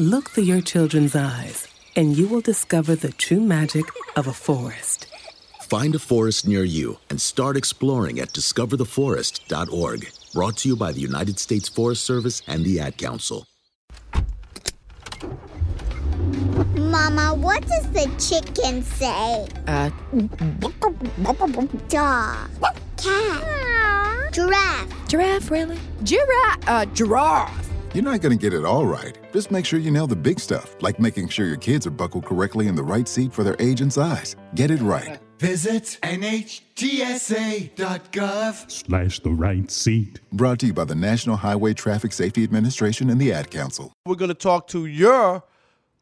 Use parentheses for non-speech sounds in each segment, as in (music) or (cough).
Look through your children's eyes, and you will discover the true magic of a forest. Find a forest near you and start exploring at discovertheforest.org. Brought to you by the United States Forest Service and the Ad Council. Mama, what does the chicken say? Uh, Dog. Cat. Giraffe. giraffe, really? Giraffe, uh, giraffe. You're not going to get it all right. Just make sure you nail the big stuff, like making sure your kids are buckled correctly in the right seat for their age and size. Get it right. Visit nhtsa.gov slash the right seat. Brought to you by the National Highway Traffic Safety Administration and the Ad Council. We're going to talk to your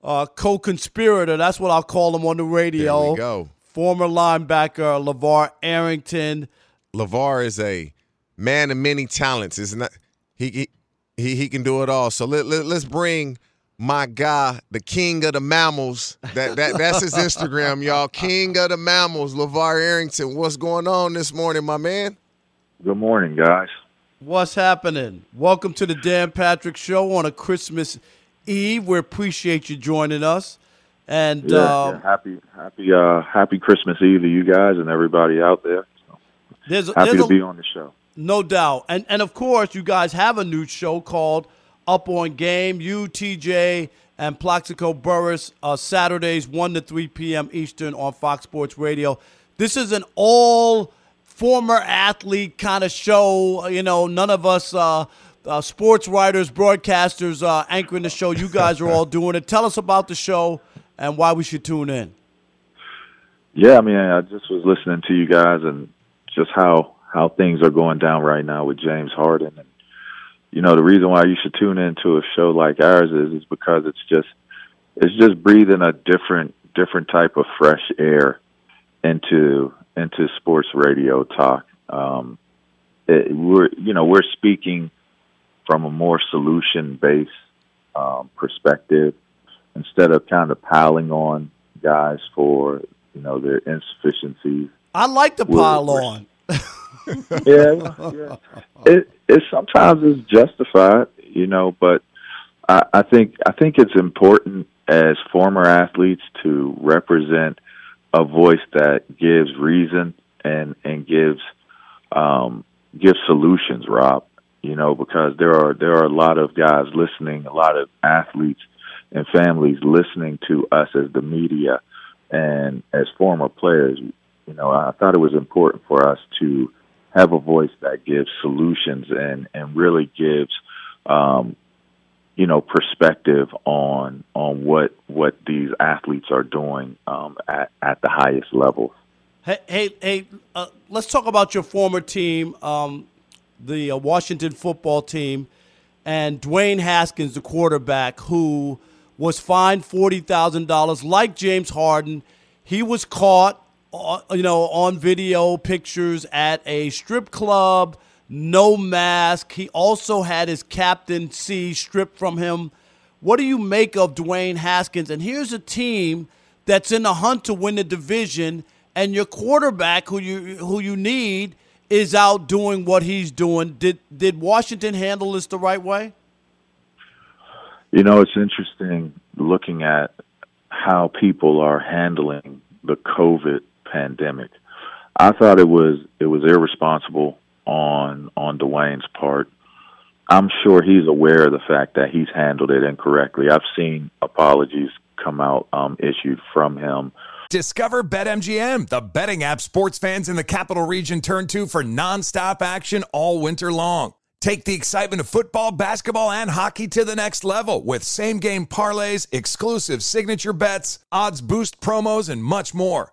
uh, co-conspirator. That's what I'll call him on the radio. There we go. Former linebacker LeVar Arrington. LeVar is a man of many talents. Is not that? he, he he he can do it all. So let, let let's bring my guy, the king of the mammals. That that that's his Instagram, y'all. King of the mammals, LeVar Arrington. What's going on this morning, my man? Good morning, guys. What's happening? Welcome to the Dan Patrick Show on a Christmas Eve. We appreciate you joining us. And Yeah, uh, yeah, happy happy uh happy Christmas Eve to you guys and everybody out there. there's, Happy there's to a- be on the show. No doubt. And and of course, you guys have a new show called Up on Game. You, TJ, and Plaxico Burress, uh, Saturdays, 1 to 3 p.m. Eastern on Fox Sports Radio. This is an all former athlete kind of show. You know, none of us uh, uh, sports writers, broadcasters uh, anchoring the show. You guys are all (laughs) doing it. Tell us about the show and why we should tune in. Yeah, I mean, I just was listening to you guys and just how how things are going down right now with James Harden, and you know the reason why you should tune into a show like ours is is because it's just it's just breathing a different different type of fresh air into into sports radio talk. Um, it, we're you know we're speaking from a more solution based um, perspective instead of kind of piling on guys for you know their insufficiencies. I like to pile on. Yeah, yeah. It, it sometimes is justified, you know, but I, I think I think it's important as former athletes to represent a voice that gives reason and and gives um, gives solutions, Rob. You know, because there are there are a lot of guys listening, a lot of athletes and families listening to us as the media and as former players. You know, I thought it was important for us to have a voice that gives solutions and and really gives um, you know perspective on on what what these athletes are doing um, at at the highest levels. Hey, hey, hey! Uh, let's talk about your former team, um, the uh, Washington football team, and Dwayne Haskins, the quarterback, who was fined forty thousand dollars, like James Harden. He was caught you know, on video pictures at a strip club, no mask. He also had his captaincy stripped from him. What do you make of Dwayne Haskins? And here's a team that's in the hunt to win the division, and your quarterback, who you who you need, is out doing what he's doing. Did did Washington handle this the right way? You know, it's interesting looking at how people are handling the COVID pandemic. I thought it was it was irresponsible on on Dwayne's part. I'm sure he's aware of the fact that he's handled it incorrectly. I've seen apologies come out um, issued from him. Discover BetMGM, the betting app sports fans in the capital region turn to for nonstop action all winter long. Take the excitement of football, basketball, and hockey to the next level with same game parlays, exclusive signature bets, odds boost promos, and much more.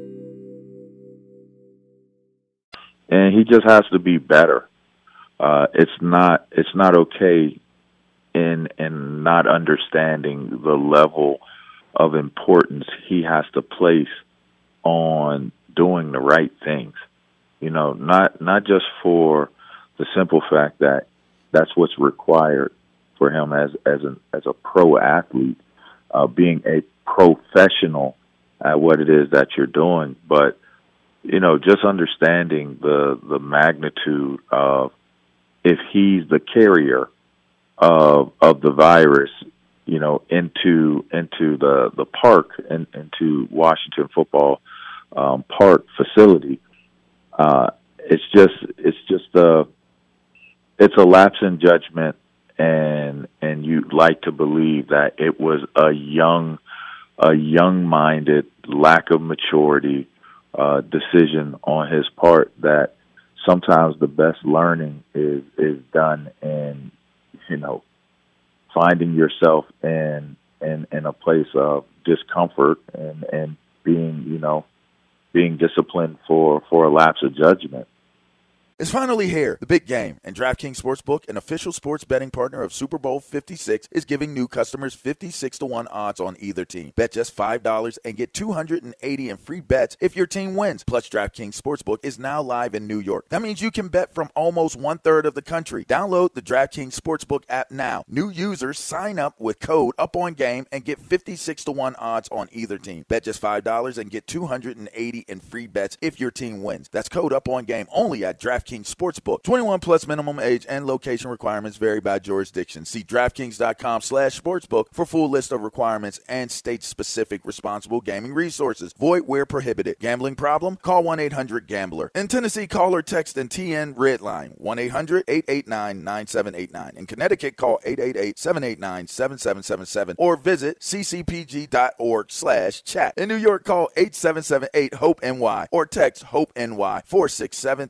And he just has to be better. Uh, it's not it's not okay in in not understanding the level of importance he has to place on doing the right things. You know, not not just for the simple fact that that's what's required for him as as an as a pro athlete, uh, being a professional at what it is that you're doing, but you know, just understanding the the magnitude of if he's the carrier of of the virus, you know, into into the the park and into Washington Football um, Park facility. Uh, it's just it's just a it's a lapse in judgment, and and you'd like to believe that it was a young a young minded lack of maturity uh, decision on his part that sometimes the best learning is is done in you know finding yourself in in in a place of discomfort and and being you know being disciplined for for a lapse of judgment it's finally here. The big game. And DraftKings Sportsbook, an official sports betting partner of Super Bowl 56, is giving new customers 56 to 1 odds on either team. Bet just $5 and get 280 in free bets if your team wins. Plus, DraftKings Sportsbook is now live in New York. That means you can bet from almost one third of the country. Download the DraftKings Sportsbook app now. New users sign up with code Up On Game and get 56 to 1 odds on either team. Bet just $5 and get 280 in free bets if your team wins. That's code Up On Game only at DraftKings DraftKings Sportsbook. 21 plus minimum age and location requirements vary by jurisdiction. See DraftKings.com slash sportsbook for full list of requirements and state-specific responsible gaming resources. Void where prohibited. Gambling problem? Call 1-800-GAMBLER. In Tennessee, call or text and TN Redline 1-800-889-9789. In Connecticut, call 888-789-7777 or visit ccpg.org slash chat. In New York, call 8778-HOPE-NY or text HOPE-NY 467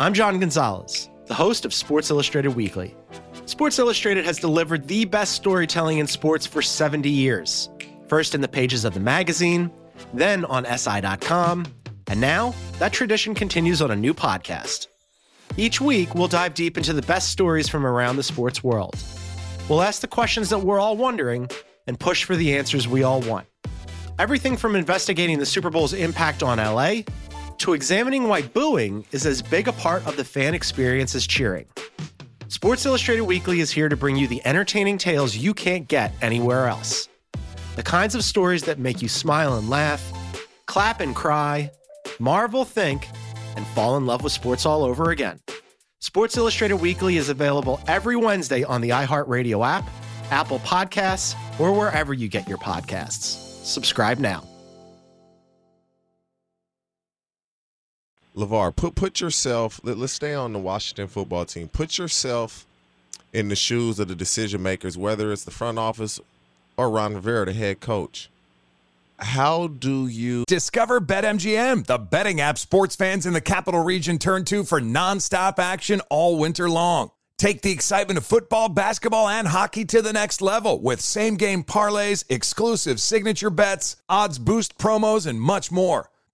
I'm John Gonzalez, the host of Sports Illustrated Weekly. Sports Illustrated has delivered the best storytelling in sports for 70 years. First in the pages of the magazine, then on SI.com, and now that tradition continues on a new podcast. Each week, we'll dive deep into the best stories from around the sports world. We'll ask the questions that we're all wondering and push for the answers we all want. Everything from investigating the Super Bowl's impact on LA to examining why booing is as big a part of the fan experience as cheering. Sports Illustrated Weekly is here to bring you the entertaining tales you can't get anywhere else. The kinds of stories that make you smile and laugh, clap and cry, marvel, think, and fall in love with sports all over again. Sports Illustrated Weekly is available every Wednesday on the iHeartRadio app, Apple Podcasts, or wherever you get your podcasts. Subscribe now. LeVar, put put yourself. Let, us stay on the Washington football team. Put yourself in the shoes of the decision makers, whether it's the front office or Ron Rivera, the head coach. How do you discover BetMGM, the betting app sports fans in the capital region turn to for nonstop action all winter long? Take the excitement of football, basketball, and hockey to the next level with same game parlays, exclusive signature bets, odds boost promos, and much more.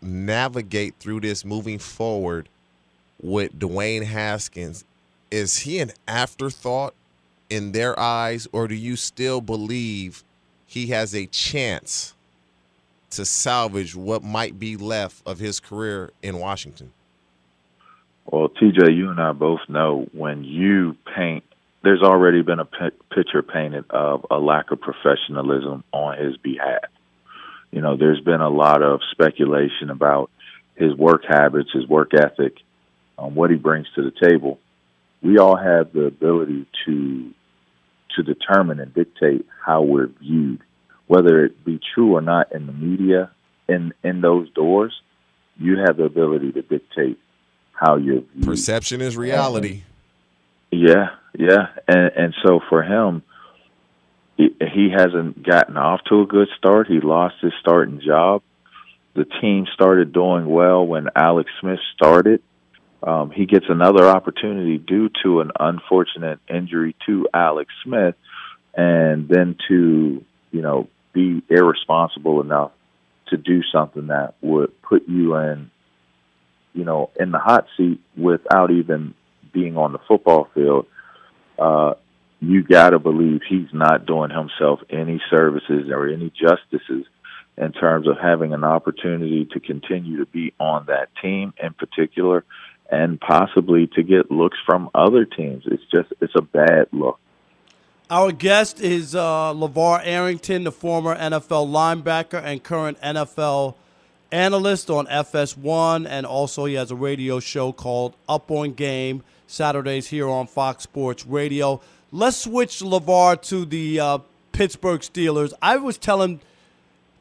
Navigate through this moving forward with Dwayne Haskins, is he an afterthought in their eyes, or do you still believe he has a chance to salvage what might be left of his career in Washington? Well, TJ, you and I both know when you paint, there's already been a picture painted of a lack of professionalism on his behalf. You know, there's been a lot of speculation about his work habits, his work ethic, um, what he brings to the table. We all have the ability to to determine and dictate how we're viewed, whether it be true or not in the media. In in those doors, you have the ability to dictate how you're viewed. Perception is reality. Yeah, yeah, and and so for him, he, hasn't gotten off to a good start. He lost his starting job. The team started doing well when Alex Smith started. Um, he gets another opportunity due to an unfortunate injury to Alex Smith, and then to you know be irresponsible enough to do something that would put you in you know in the hot seat without even being on the football field. Uh, you got to believe he's not doing himself any services or any justices in terms of having an opportunity to continue to be on that team in particular and possibly to get looks from other teams. It's just it's a bad look. Our guest is uh, LeVar Arrington, the former NFL linebacker and current NFL analyst on FS1, and also he has a radio show called Up on Game Saturdays here on Fox Sports Radio. Let's switch LeVar to the uh, Pittsburgh Steelers. I was telling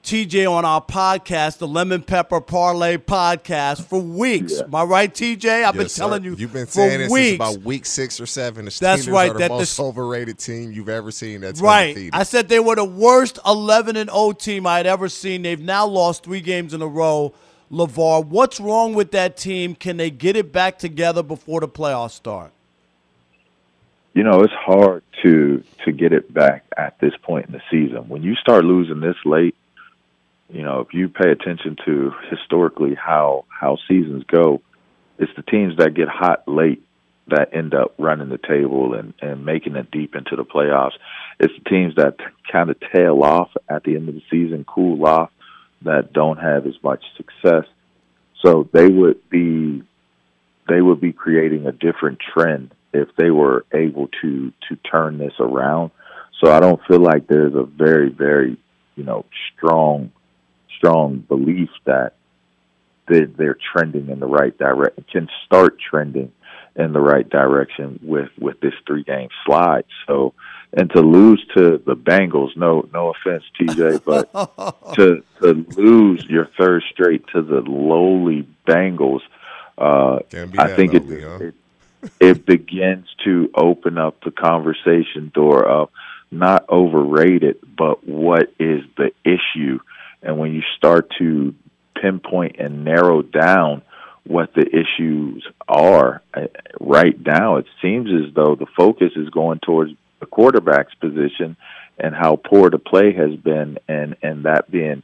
TJ on our podcast, the Lemon Pepper Parlay podcast, for weeks. Yeah. Am I right, TJ? I've yes, been telling sir. you. You've been saying this weeks. about week six or seven. The That's right. Are the that most the, overrated team you've ever seen. That's right. Undefeated. I said they were the worst 11 and 0 team I had ever seen. They've now lost three games in a row. LeVar, what's wrong with that team? Can they get it back together before the playoffs start? You know, it's hard to to get it back at this point in the season. When you start losing this late, you know, if you pay attention to historically how how seasons go, it's the teams that get hot late that end up running the table and and making it deep into the playoffs. It's the teams that kind of tail off at the end of the season, cool off, that don't have as much success. So they would be they would be creating a different trend if they were able to to turn this around. So I don't feel like there's a very very you know strong strong belief that they, they're trending in the right direction can start trending in the right direction with with this three game slide. So and to lose to the Bengals, no no offense, TJ, but (laughs) to to lose your third straight to the lowly Bengals uh, I think it, huh? it it begins to open up the conversation door of not overrated, but what is the issue? And when you start to pinpoint and narrow down what the issues are uh, right now, it seems as though the focus is going towards the quarterback's position and how poor the play has been, and and that being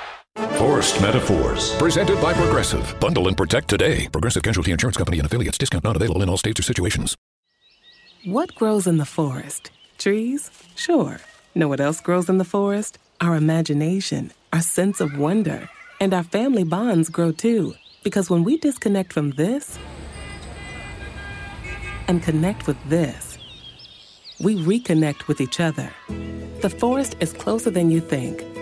Forced Metaphors, presented by Progressive. Bundle and protect today. Progressive Casualty Insurance Company and affiliates. Discount not available in all states or situations. What grows in the forest? Trees? Sure. Know what else grows in the forest? Our imagination, our sense of wonder, and our family bonds grow too. Because when we disconnect from this and connect with this, we reconnect with each other. The forest is closer than you think.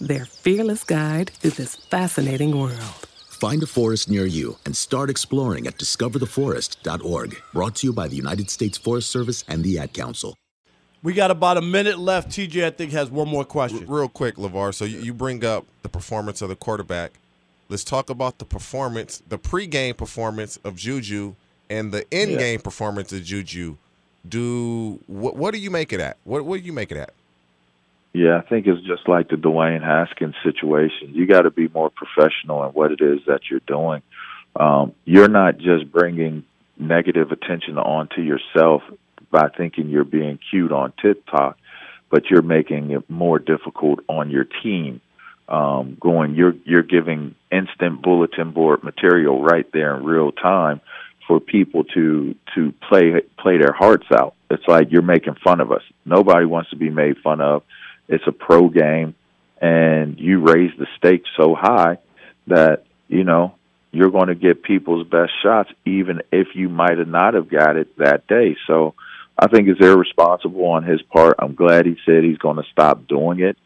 their fearless guide through this fascinating world. Find a forest near you and start exploring at discovertheforest.org. Brought to you by the United States Forest Service and the Ad Council. We got about a minute left. TJ, I think, has one more question. Real quick, LeVar. So you, you bring up the performance of the quarterback. Let's talk about the performance, the pregame performance of Juju and the in-game performance of Juju. Do what? What do you make of that? What What do you make of that? Yeah, I think it's just like the Dwayne Haskins situation. You got to be more professional in what it is that you're doing. Um, you're not just bringing negative attention onto yourself by thinking you're being cute on TikTok, but you're making it more difficult on your team. Um, going, you're you're giving instant bulletin board material right there in real time for people to to play play their hearts out. It's like you're making fun of us. Nobody wants to be made fun of. It's a pro game, and you raise the stakes so high that you know you're going to get people's best shots, even if you might have not have got it that day. So I think it's irresponsible on his part. I'm glad he said he's going to stop doing it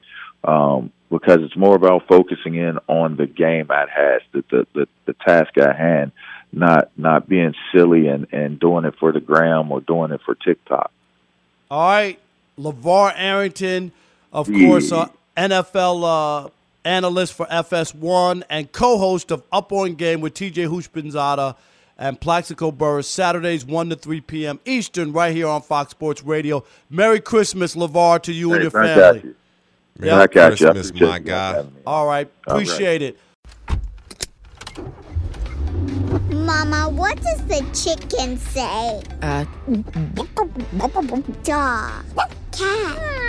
um, because it's more about focusing in on the game at hand, the, the the the task at hand, not not being silly and and doing it for the gram or doing it for TikTok. All right, LeVar Arrington, of Yeah. course, uh, NFL uh, analyst for FS1 and co-host of Up on Game with TJ Houshmandzadeh and Plaxico Burress, Saturdays 1 to 3 p.m. Eastern, right here on Fox Sports Radio. Merry Christmas, LeVar, to you and your family. you. Yeah. I got you. Christmas, appreciate my you guy. having me. All right, All right. appreciate it. Mama, what does the chicken say? Uh, Dog. Cat.